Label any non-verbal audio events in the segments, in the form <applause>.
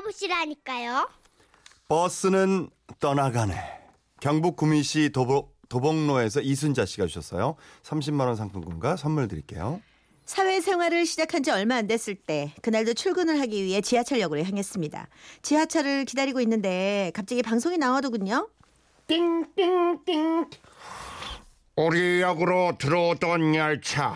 들어보시라니까요. 버스는 떠나가네. 경북 구미시 도복, 도봉로에서 이순자 씨가 주셨어요. 30만 원 상품권과 선물 드릴게요. 사회생활을 시작한 지 얼마 안 됐을 때 그날도 출근을 하기 위해 지하철역으로 향했습니다. 지하철을 기다리고 있는데 갑자기 방송이 나와더군요. 띵띵띵 우리 역으로 들어오던 열차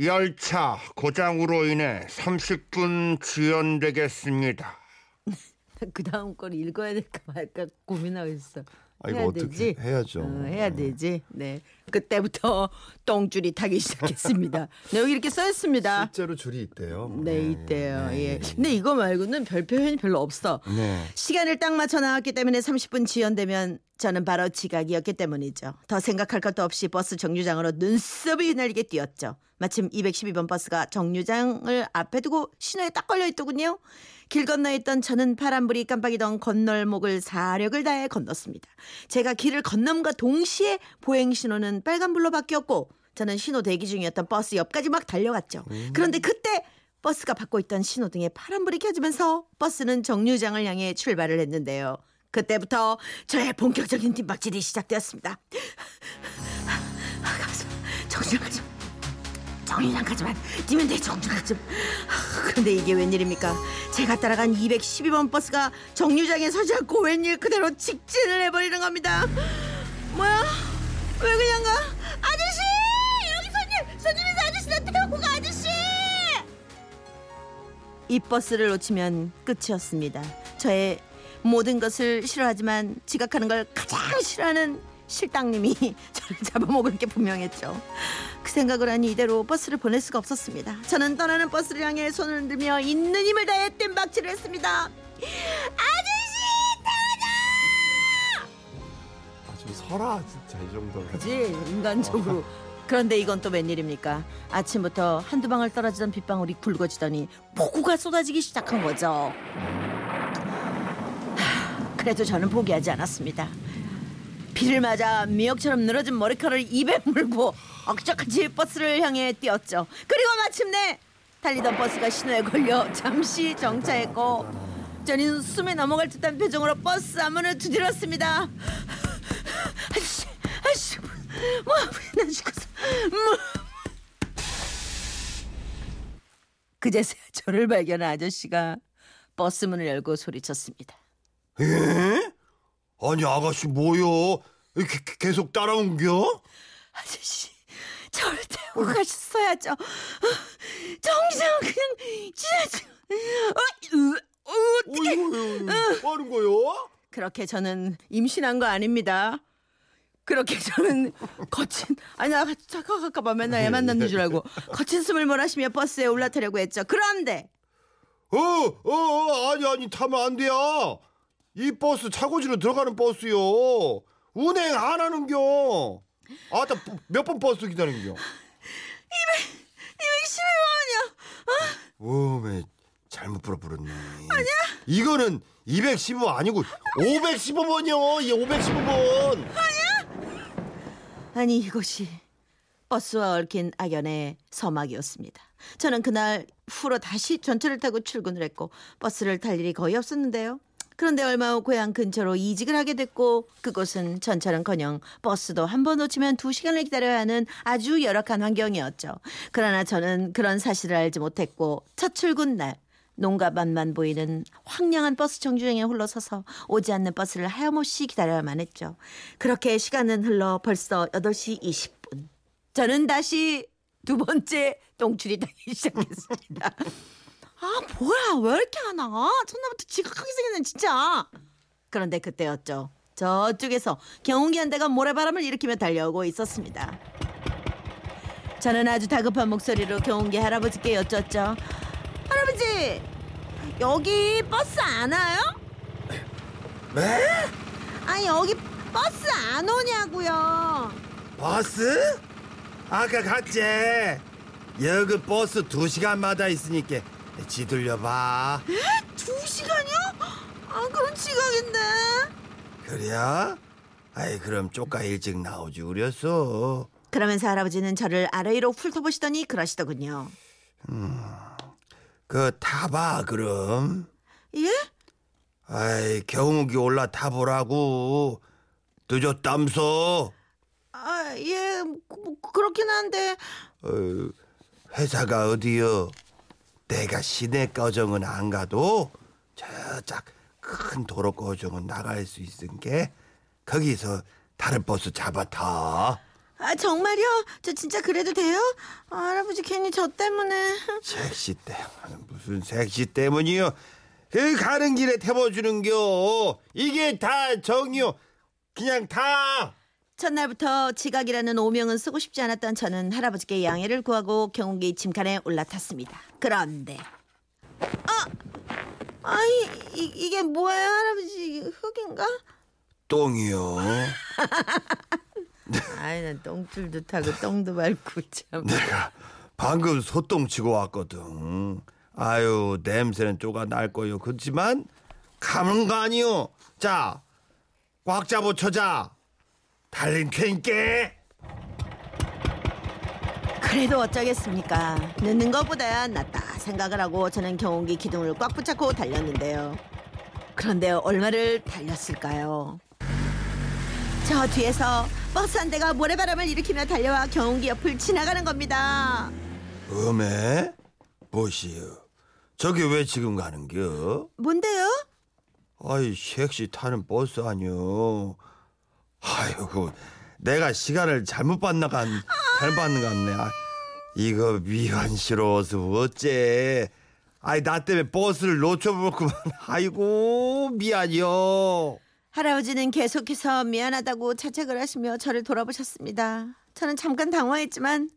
열차 고장으로 인해 30분 지연되겠습니다. <laughs> 그 다음 걸 읽어야 될까 말까 고민하고 있어. 아, 이거 해야 어떻게 되지? 해야죠. 어, 해야 되지. 네. 그때부터 <laughs> 똥줄이 타기 시작했습니다. 네, 여기 이렇게 써 있습니다. 실제로 줄이 있대요. 네, 있대요. 네, 예. 네. 근데 이거 말고는 별 표현이 별로 없어. 네. 시간을 딱 맞춰 나왔기 때문에 30분 지연되면 저는 바로 지각이었기 때문이죠. 더 생각할 것도 없이 버스 정류장으로 눈썹이 휘날리게 뛰었죠. 마침 212번 버스가 정류장을 앞에 두고 신호에 딱 걸려 있더군요. 길 건너에 있던 저는 파란불이 깜빡이던 건널목을 사력을 다해 건넜습니다. 제가 길을 건nom과 동시에 보행 신호는 빨간불로 바뀌었고 저는 신호 대기 중이었던 버스 옆까지 막 달려갔죠. 그런데 그때 버스가 받고 있던 신호등에 파란불이 켜지면서 버스는 정류장을 향해 출발을 했는데요. 그때부터 저의 본격적인 뒷박질이 시작되었습니다. <laughs> 아, 가서 정류장 가지마. 정류장 가지만 뛰면 돼 정류장 가지마. 그런데 이게 웬일입니까? 제가 따라간 212번 버스가 정류장에 서지 않고 웬일 그대로 직진을 해버리는 겁니다. 뭐야? 왜 그냥 가? 아저씨! 여기 손님! 손님에서 아저씨 나 태우고 가 아저씨! 이 버스를 놓치면 끝이었습니다. 저의 모든 것을 싫어하지만 지각하는 걸 가장 싫어하는 실당님이 <laughs> 저를 잡아먹을 게 분명했죠. 그 생각을 하니 이대로 버스를 보낼 수가 없었습니다. 저는 떠나는 버스를 향해 손을 흔들며 있는 힘을 다해 땜박질을 했습니다. 아저씨 아, 좀 서라 진짜 이 정도면. 그지 인간적으로 그런데 이건 또 웬일입니까 아침부터 한두 방울 떨어지던 빗방울이 굵어지더니 폭우가 쏟아지기 시작한 거죠 하, 그래도 저는 포기하지 않았습니다 비를 맞아 미역처럼 늘어진 머리카락을 입에 물고 억적같이 버스를 향해 뛰었죠 그리고 마침내 달리던 버스가 신호에 걸려 잠시 정차했고 저는 숨에 넘어갈 듯한 표정으로 버스 앞문을 두드렸습니다 아저씨, 아저씨, 뭐, 나 죽었어. 뭐. 그제서야 저를 발견한 아저씨가 버스 문을 열고 소리쳤습니다. 에? 아니 아가씨 뭐요? 계속 따라온겨? 아저씨, 저를 태우고 가셨어야죠. 정상 그냥 지나치. 어, 으, 어. 어이구, 뭐 하는 거요? 그렇게 저는 임신한 거 아닙니다. 그렇게 저는 거친 아니 나 착각할까봐 맨날 애 만났는 줄 알고 거친 숨을 몰아쉬며 버스에 올라타려고 했죠. 그런데 어, 어, 어, 아니 아니 타면 안 돼요. 이 버스 차고지로 들어가는 버스요. 운행 안 하는겨. 아따 몇 번 버스 기다리는겨? 212번이요. 오메 잘못 불어버렸네. 아니야? 이거는 215 아니고 515번이요. 이 515번. 아니 이것이 버스와 얽힌 악연의 서막이었습니다. 저는 그날 후로 다시 전철을 타고 출근을 했고 버스를 탈 일이 거의 없었는데요. 그런데 얼마 후 고향 근처로 이직을 하게 됐고 그곳은 전철은커녕 버스도 한 번 놓치면 두 시간을 기다려야 하는 아주 열악한 환경이었죠. 그러나 저는 그런 사실을 알지 못했고 첫 출근 날 농가밭만 보이는 황량한 버스 정류장에 홀로 서서 오지 않는 버스를 하염없이 기다려야만 했죠. 그렇게 시간은 흘러 벌써 8시 20분. 저는 다시 두 번째 똥줄이 타기 <laughs> 시작했습니다. 아 뭐야 왜 이렇게 하나 첫날부터 지각하게 생겼네 진짜 그런데 그때였죠 저쪽에서 경운기 한 대가 모래바람을 일으키며 달려오고 있었습니다 저는 아주 다급한 목소리로 경운기 할아버지께 여쭙죠 할아버지 여기 버스 안 와요? 네? 아 여기 버스 안 오냐고요 버스? 아까 갔지. 여기 버스 두 시간마다 있으니까 지들려봐. 두 시간이요? 아 그럼 지각인데 그래야? 아이 그럼 쪼까 일찍 나오지 그랬어. 그러면서 할아버지는 저를 아래위로 훑어보시더니 그러시더군요 그 타봐 그럼. 예? 아이 경운기 올라 타보라고 늦었담소 아, 예, 뭐, 그렇긴 한데 어, 회사가 어디요 내가 시내 거정은 안 가도 저짝 큰 도로 거정은 나갈 수 있은 게 거기서 다른 버스 잡아타. 아, 정말요? 저 진짜 그래도 돼요? 아, 할아버지 괜히 저 때문에. <laughs> 색시 때문 무슨 색시 때문이요? 그 가는 길에 태워주는겨. 이게 다 정이요. 그냥 다 첫날부터 지각이라는 오명은 쓰고 싶지 않았던 저는 할아버지께 양해를 구하고 경운기 짐칸에 올라탔습니다. 그런데 아, 아이 이, 이게 뭐예요, 할아버지 흙인가? 똥이요 <laughs> 아이 난 똥줄도 타고 똥도 밟고 참. 내가 방금 소똥 치고 왔거든. 아유 냄새는 쪼가 날 거요. 그렇지만 가는 거 아니요. 자, 꽉 잡아 쳐자. 달린 캔께. 그래도 어쩌겠습니까? 늦는 것보다 낫다 생각을 하고 저는 경운기 기둥을 꽉 붙잡고 달렸는데요. 그런데 얼마를 달렸을까요? 저 뒤에서 버스 한 대가 모래바람을 일으키며 달려와 경운기 옆을 지나가는 겁니다. 음에 뭐시여? 저기 왜 지금 가는겨? 뭔데요? 아이 섹시 타는 버스 아니요. 아이고 내가 시간을 잘못 봤나 간 잘못 봤는 것 같네. 아, 이거 미안스러워서 어째? 아이 나 때문에 버스를 놓쳐버렸구만. <laughs> 아이고 미안이요. 할아버지는 계속해서 미안하다고 자책을 하시며 저를 돌아보셨습니다. 저는 잠깐 당황했지만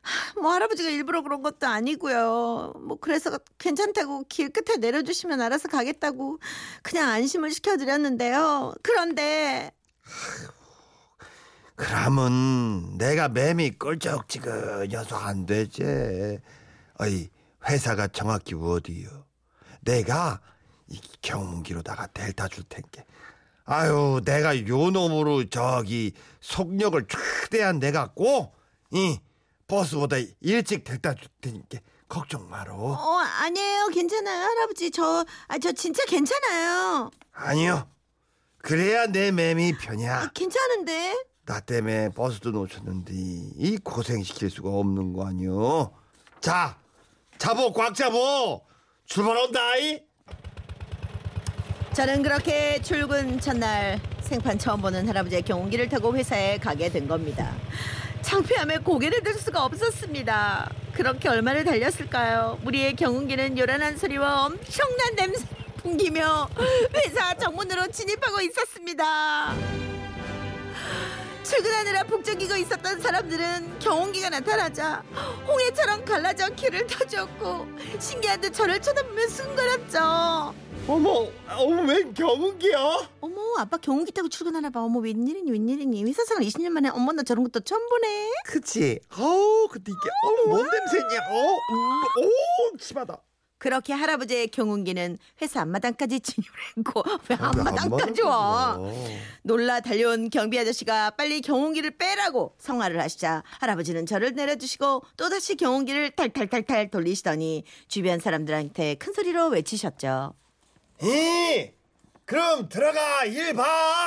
하, 뭐 할아버지가 일부러 그런 것도 아니고요. 뭐 그래서 괜찮다고 길 끝에 내려주시면 알아서 가겠다고 그냥 안심을 시켜드렸는데요. 그런데 그러면 내가 매미 껄쩍지근해서 안 되지. 어이 회사가 정확히 어디요? 내가 이 경운기로다가 델타 줄 텐게. 아유 내가 요 놈으로 저기 속력을 최대한 내갖고 이 버스보다 일찍 델타 줄 테니까 걱정 마로. 어 아니에요 괜찮아요 할아버지 저아저 진짜 괜찮아요. 아니요. 그래야 내 아, 편이야. 괜찮은데 나 때문에 버스도 놓쳤는데 이 고생시킬 수가 없는 거 아니요. 자, 잡어 꽉 잡어. 출발한다이. 저는 그렇게 출근 첫날 생판 처음 보는 할아버지의 경운기를 타고 회사에 가게 된 겁니다. 창피함에 고개를 들 수가 없었습니다. 그렇게 얼마를 달렸을까요? 우리의 경운기는 요란한 소리와 엄청난 냄새 를 풍기며 회사 정문으로 진입하고 있었습니다. 출근하느라 북적이고 있었던 사람들은 경운기가 나타나자 홍해처럼 갈라져 길을 터주었고 신기한 듯 저를 쳐다보며 숨거렸죠. 어머, 어머 웬 경운기야? 어머 아빠 경운기 타고 출근하나 봐 어머 웬일이니 웬일이니 회사 생활 20년 만에 어머 나 저런 것도 처음 보네 그치. 어우, 근데 이게 어머 뭔 냄새냐? 어, 음, 오, 심하다. 그렇게 할아버지의 경운기는 회사 앞마당까지 진입했고 <laughs> 왜 아, 앞마당까지 와 놀라 달려온 경비 아저씨가 빨리 경운기를 빼라고 성화를 하시자 할아버지는 저를 내려주시고 또다시 경운기를 탈탈탈탈 돌리시더니 주변 사람들한테 큰 소리로 외치셨죠 이, 그럼 들어가 일 봐.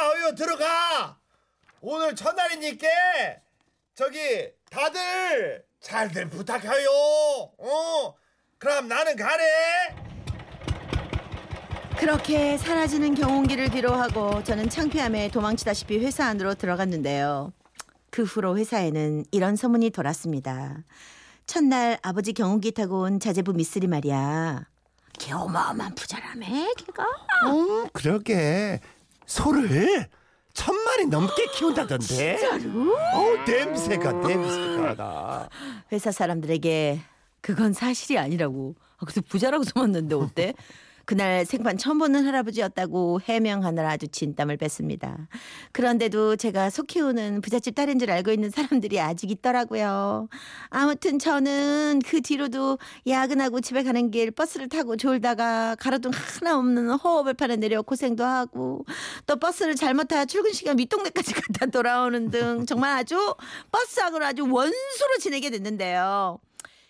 어여 들어가. 오늘 첫날이니까 저기 다들 잘들 부탁해요. 어, 그럼 나는 가래. 그렇게 사라지는 경운기를 뒤로하고 저는 창피함에 도망치다시피 회사 안으로 들어갔는데요. 그 후로 회사에는 이런 소문이 돌았습니다. 첫날 아버지 경운기 타고 온 자제부 미쓰리 말이야. 걔 어마어마한 부자라며 걔가. 어, 그러게 소를 천 마리 넘게 키운다던데. 진짜로? 어, 냄새가 냄새가 나. 회사 사람들에게 그건 사실이 아니라고. 아, 그래서 부자라고 소문났는데 어때? 그날 생판 처음 보는 할아버지였다고 해명하느라 아주 진땀을 뺐습니다. 그런데도 제가 속 키우는 부잣집 딸인 줄 알고 있는 사람들이 아직 있더라고요. 아무튼 저는 그 뒤로도 야근하고 집에 가는 길 버스를 타고 졸다가 가로등 하나 없는 호흡을 파는 내려 고생도 하고 또 버스를 잘못 타 출근 시간 윗동네까지 갔다 돌아오는 등 정말 아주 버스하고는 아주 원수로 지내게 됐는데요.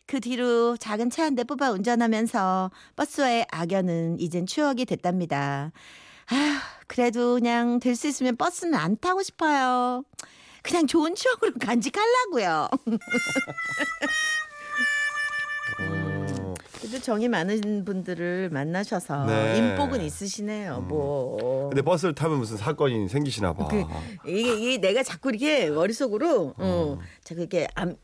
그 뒤로 작은 차 한 대 뽑아 운전하면서 버스와의 악연은 이젠 추억이 됐답니다. 아, 그래도 그냥 될 수 있으면 버스는 안 타고 싶어요. 그냥 좋은 추억으로 <laughs> 간직하려고요. <laughs> 어, 그래도 정이 많은 분들을 만나셔서 네. 인복은 있으시네요. 뭐. 근데 버스를 타면 무슨 사건이 생기시나 봐. 그, 이게, 이게 내가 자꾸 이렇게 머릿속으로 어, 자꾸 이렇게 암,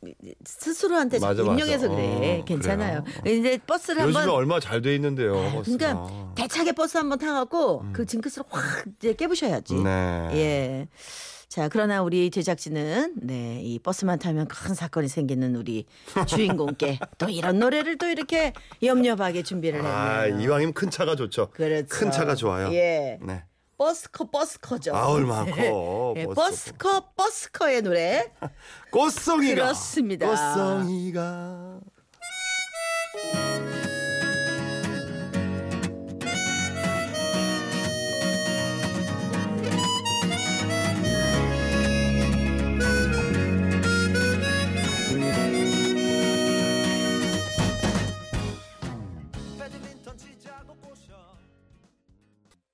스스로한테 맞아. 입력해서 그래. 어, 괜찮아요. 그래요. 이제 버스를 요즘에 한번 얼마나 잘돼 있는데요. 버스가. 그러니까 대차게 버스 한번 타갖고 그 징크스를 확 이제 깨부셔야지. 음. 네. 예. 자, 그러나 우리 제작진은 네, 이 버스만 타면 큰 사건이 생기는 우리 주인공께 또 이런 노래를 또 이렇게 염려하게 준비를 했네요. 아, 이왕이면 큰 차가 좋죠. 그렇죠. 큰 차가 좋아요. 예. 네. 버스커 버스커죠. 아, 얼마나 커. 예, 버스커. 버스커 버스커의 노래. <laughs> 꽃송이가. 그렇습니다. 꽃송이가.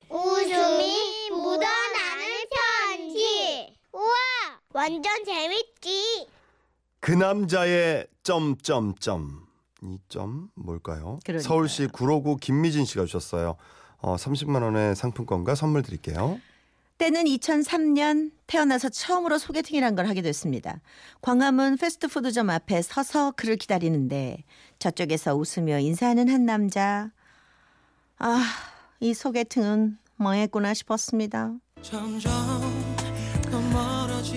웃음이 묻어나는 편지. 우와, 완전 재밌지. 그 남자의 점점점 이 점 뭘까요? 그러니까요. 서울시 구로구 김미진 씨가 주셨어요. 어, 30만 원의 상품권과 선물 드릴게요. 때는 2003년 태어나서 처음으로 소개팅이란 걸 하게 됐습니다. 광화문 패스트푸드점 앞에 서서 그를 기다리는데 저쪽에서 웃으며 인사하는 한 남자. 아, 이 소개팅은 망했구나 싶었습니다.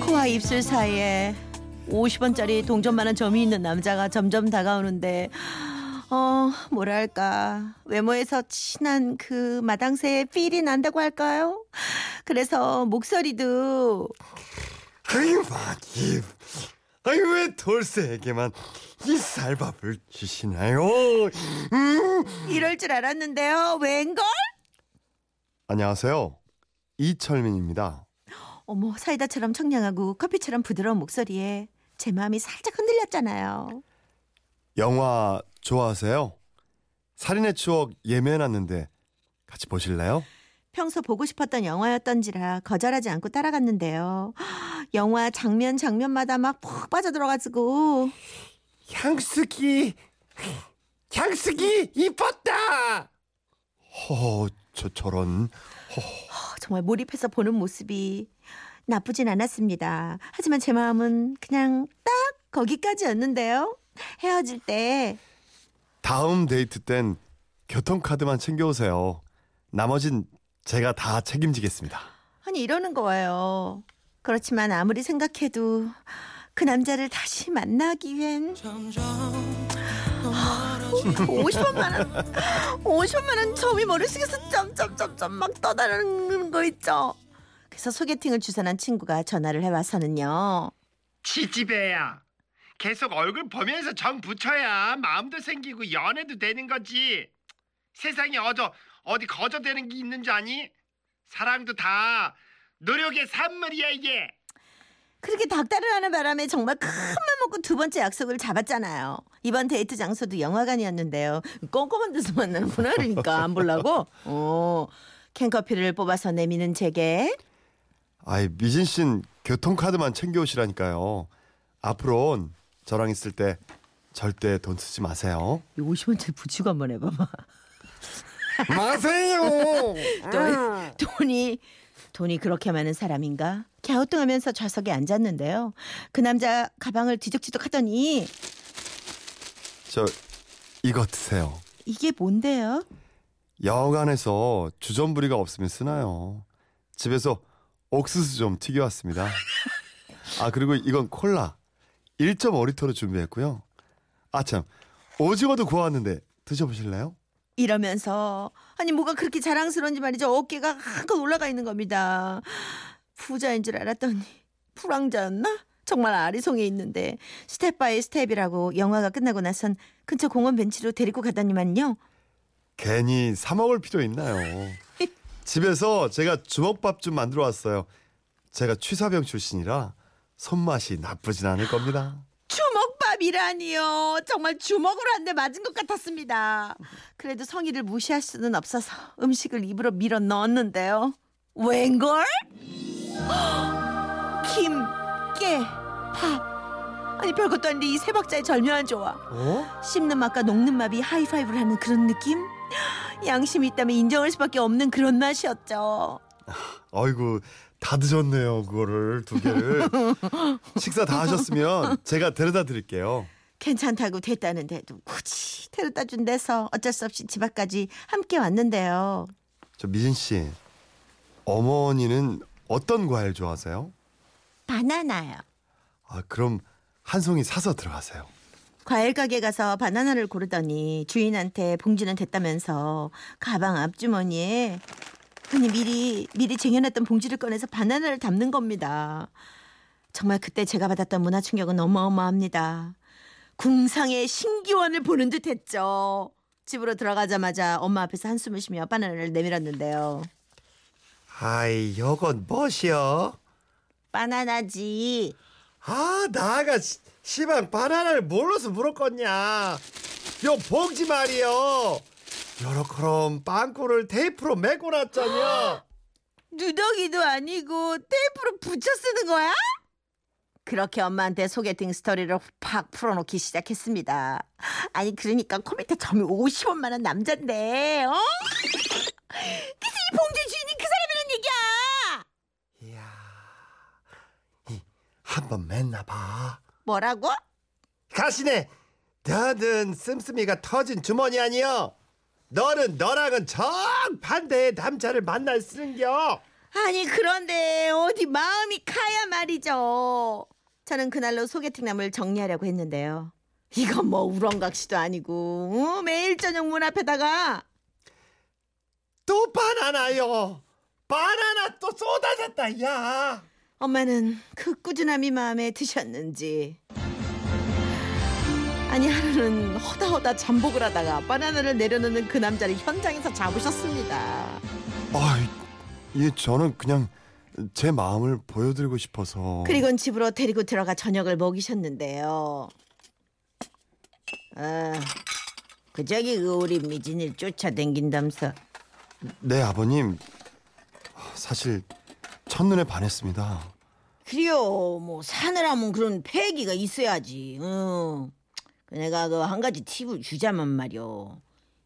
코와 입술 사이에 50원짜리 동전만한 점이 있는 남자가 점점 다가오는데 어 뭐랄까 외모에서 친한 그 마당새의 필이 난다고 할까요? 그래서 목소리도 아유 마김. 아유 왜 돌쇠에게만 이 쌀밥을 주시나요? 음. 이럴 줄 알았는데요. 웬걸? 안녕하세요. 이철민입니다. 어머 사이다처럼 청량하고 커피처럼 부드러운 목소리에 제 마음이 살짝 흔들렸잖아요. 영화 좋아하세요? 살인의 추억 예매해놨는데 같이 보실래요? 평소 보고 싶었던 영화였던지라 거절하지 않고 따라갔는데요. 영화 장면 장면마다 막 푹 빠져들어가지고 향수기 향수기 이뻤다. 허, 저 저런 어, 정말 몰입해서 보는 모습이 나쁘진 않았습니다. 하지만 제 마음은 그냥 딱 거기까지였는데요. 헤어질 때 다음 데이트 땐 교통카드만 챙겨오세요. 나머진 제가 다 책임지겠습니다. 아니 이러는 거예요. 그렇지만 아무리 생각해도 그 남자를 다시 만나기 위엔 50원만 원 50원만 원 점이 머릿속에서 점점점점 막 떠다니는 거 있죠. 그래서 소개팅을 주선한 친구가 전화를 해와서는요. 지지배야. 계속 얼굴 보면서 정 붙여야 마음도 생기고 연애도 되는 거지. 세상에 어저 어디 거저 되는 게 있는 줄 아니? 사랑도 다 노력의 산물이야 이게. 그렇게 닥달을 하는 바람에 정말 큰 맘 먹고 두 번째 약속을 잡았잖아요. 이번 데이트 장소도 영화관이었는데요. 껌껌한 데서 만나는구나 그러니까 안 보려고. 어, 캔커피를 뽑아서 내미는 제게 아이 미진 씨는 교통카드만 챙겨오시라니까요. 앞으론 저랑 있을 때 절대 돈 쓰지 마세요. 이 50원짜리 붙이고 한번 해봐봐. 마세요. <laughs> 돈, 돈이 돈이 그렇게 많은 사람인가? 갸우뚱하면서 좌석에 앉았는데요. 그 남자 가방을 뒤적뒤적 하더니 저 이거 드세요. 이게 뭔데요? 여관에서 주전부리가 없으면 쓰나요. 집에서 옥수수 좀 튀겨왔습니다. 아 그리고 이건 콜라 1.5리터로 준비했고요. 아참 오징어도 구워왔는데 드셔보실래요? 이러면서 아니 뭐가 그렇게 자랑스러운지 말이죠. 어깨가 한껏 올라가 있는 겁니다. 부자인 줄 알았더니 불황자였나? 정말 아리송해 있는데 step by step이라고 영화가 끝나고 나선 근처 공원 벤치로 데리고 가더니만요. 괜히 사 먹을 필요 있나요? <laughs> 집에서 제가 주먹밥 좀 만들어 왔어요. 제가 취사병 출신이라 손맛이 나쁘진 않을 겁니다. 주먹밥이요? 농담이라니요. 정말 주먹으로 한 대 맞은 것 같았습니다. 그래도 성의를 무시할 수는 없어서 음식을 입으로 밀어 넣었는데요. 웬걸? <gasps> 김, 깨, 밥. 아니 별것도 아닌데 이 세 박자의 절묘한 조화. 어? 씹는 맛과 녹는 맛이 하이파이브를 하는 그런 느낌? 양심이 있다면 인정할 수밖에 없는 그런 맛이었죠. 아이고 다 드셨네요 그거를 두 개를 <laughs> 식사 다 하셨으면 제가 데려다 드릴게요 괜찮다고 됐다는데도 굳이 데려다 준대서 어쩔 수 없이 집 앞까지 함께 왔는데요. 저 미진 씨 어머니는 어떤 과일 좋아하세요? 바나나요. 아 그럼 한 송이 사서 들어가세요 과일 가게 가서 바나나를 고르더니 주인한테 봉지는 됐다면서 가방 앞주머니에 흔히 미리 미리 쟁여놨던 봉지를 꺼내서 바나나를 담는 겁니다. 정말 그때 제가 받았던 문화 충격은 어마어마합니다. 궁상의 신기원을 보는 듯했죠. 집으로 들어가자마자 엄마 앞에서 한숨을 쉬며 바나나를 내밀었는데요. 아이 요건 뭐시여? 바나나지. 아 나가 시- 시방 바나나를 뭘로서 물었겠냐 요 봉지 말이요 요렇게럼 빵꾸를 테이프로 메고 놨잖여 <gasps> 누더기도 아니고 테이프로 붙여 쓰는 거야? 그렇게 엄마한테 소개팅 스토리를 팍 풀어놓기 시작했습니다. 아니 그러니까 코 밑에 점이 50원만 한 남잔데 어? 그래서 이 봉지 주인이 그 사람이란 얘기야. 이야 이, 한번 맨나 봐 뭐라고? 가시네 너는 씀씀이가 터진 주머니 아니여 너는 너랑은 정반대의 남자를 만날 쓰는겨 아니 그런데 어디 마음이 카야 말이죠. 저는 그날로 소개팅남을 정리하려고 했는데요. 이건 뭐 우렁각시도 아니고 어? 매일 저녁 문 앞에다가 또 바나나요 바나나 또 쏟아졌다 야 엄마는 그 꾸준함이 마음에 드셨는지 아니 하루는 허다허다 잠복을 하다가 바나나를 내려놓는 그 남자를 현장에서 잡으셨습니다. 아, 예, 저는 그냥 제 마음을 보여드리고 싶어서. 그리고는 집으로 데리고 들어가 저녁을 먹이셨는데요. 아, 그 저기 그 우리 미진이를 쫓아댕긴다면서 네 아버님, 사실 첫눈에 반했습니다. 그래요 뭐 사느라면 그런 패기가 있어야지 응. 내가 그 한 가지 팁을 주자면 말이요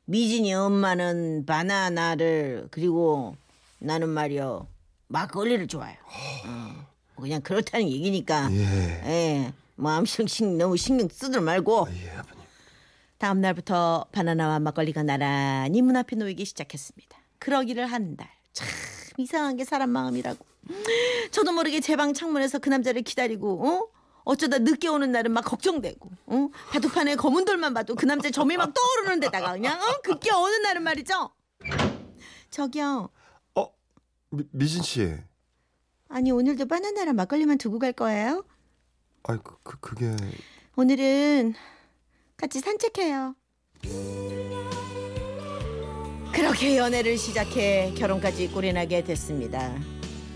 미진이 엄마는 바나나를 그리고 나는 말이요 막걸리를 좋아해요 응. 그냥 그렇다는 얘기니까 예, 예, 뭐신 너무 신경 쓰들 말고 예 아버님. 다음 날부터 바나나와 막걸리가 나란히 문 앞에 놓이기 시작했습니다. 그러기를 한 달. 참 이상한 게 사람 마음이라고. 저도 모르게 제 방 창문에서 그 남자를 기다리고 어? 어쩌다 늦게 오는 날은 막 걱정되고 어? 바둑판에 검은 돌만 봐도 그 남자 점이 막 떠오르는 데다가 그냥 어? 급기 어느 날은 말이죠. 저기요. 어, 미, 미진 씨, 아니 오늘도 바나나랑 막걸리만 두고 갈 거예요? 아, 그, 그 그게 오늘은 같이 산책해요. 그렇게 연애를 시작해 결혼까지 꼴이나게 됐습니다.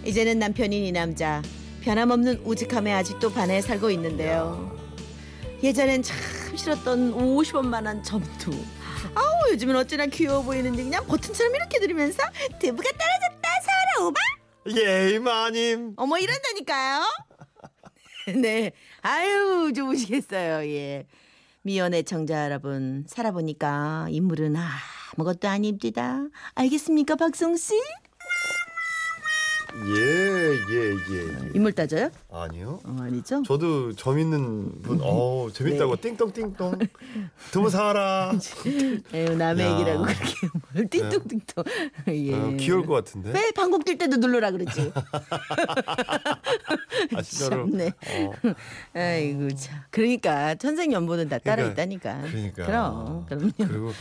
이제는 남편인 이 남자 변함없는 우직함에 아직도 반해 살고 있는데요. 예전엔 참 싫었던 50원만 한 점도 아우 요즘은 어찌나 귀여워 보이는지 그냥 버튼처럼 이렇게 누르면서 두부가 떨어졌다 살아오바 예 이마님. 어머 이런다니까요. <laughs> 네. 아유 좋으시겠어요. 예. 미연의 청자 여러분 살아보니까 인물은 아무것도 아닙니다. 알겠습니까 박송 씨? 예, 예, 예, 인물 따져요? 아니요. 어, 아니죠? 저도 점 있는 분, 어 재밌다고 띵동띵동 두부 사와라. <laughs> 에휴, 남의 야. 얘기라고 그렇게 뭘 띵동띵동. 예. 어, 귀여울 것 같은데. 왜 방귀 낄 때도 누르라 그러지? <laughs> 아 <laughs> 진짜로. 참네. 어, <laughs> 아이고 참. 그러니까 천생연분은 다 따로 그러니까, 있다니까. 그러니까. 그럼 그럼요. 그리고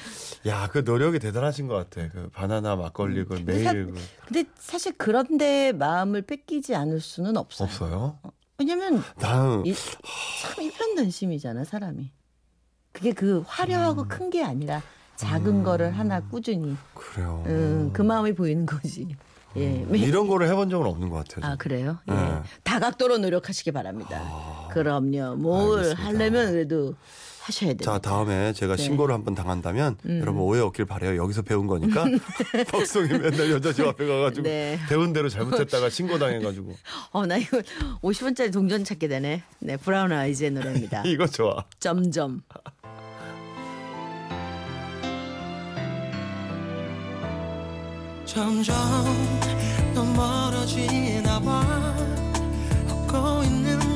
야 그 노력이 대단하신 것 같아. 그 바나나 막걸리 그 매일 사- 그, 근데 사실 그런데 마음을 뺏기지 않을 수는 없어요. 없어요. 왜냐면 나는 이, 참 일편단심이잖아 사람이. 그게 그 화려하고 큰게 아니라 작은 거를 하나 꾸준히 그래요. 음, 그 마음이 보이는 거지. 예. 이런 거를 해본 적은 없는 것 같아요. 아. 그래요? 예. 네. 다각도로 노력하시기 바랍니다. 그럼요. 뭘 알겠습니다. 하려면 그래도 하셔야 돼요. 자 다음에 제가 네. 신고를 한번 당한다면 음. 여러분 오해 없길 바래요. 여기서 배운 거니까 <laughs> 박송이 맨날 여자집 앞에 가가지고 네. 배운 대로 잘못했다가 신고 당해가지고 <laughs> 어, 나 이거 50원짜리 동전 찾게 되네. 네, 브라운 아이즈의 노래입니다. <laughs> 이거 좋아. 점점. 점점 더 멀어지나 봐. 웃고 있는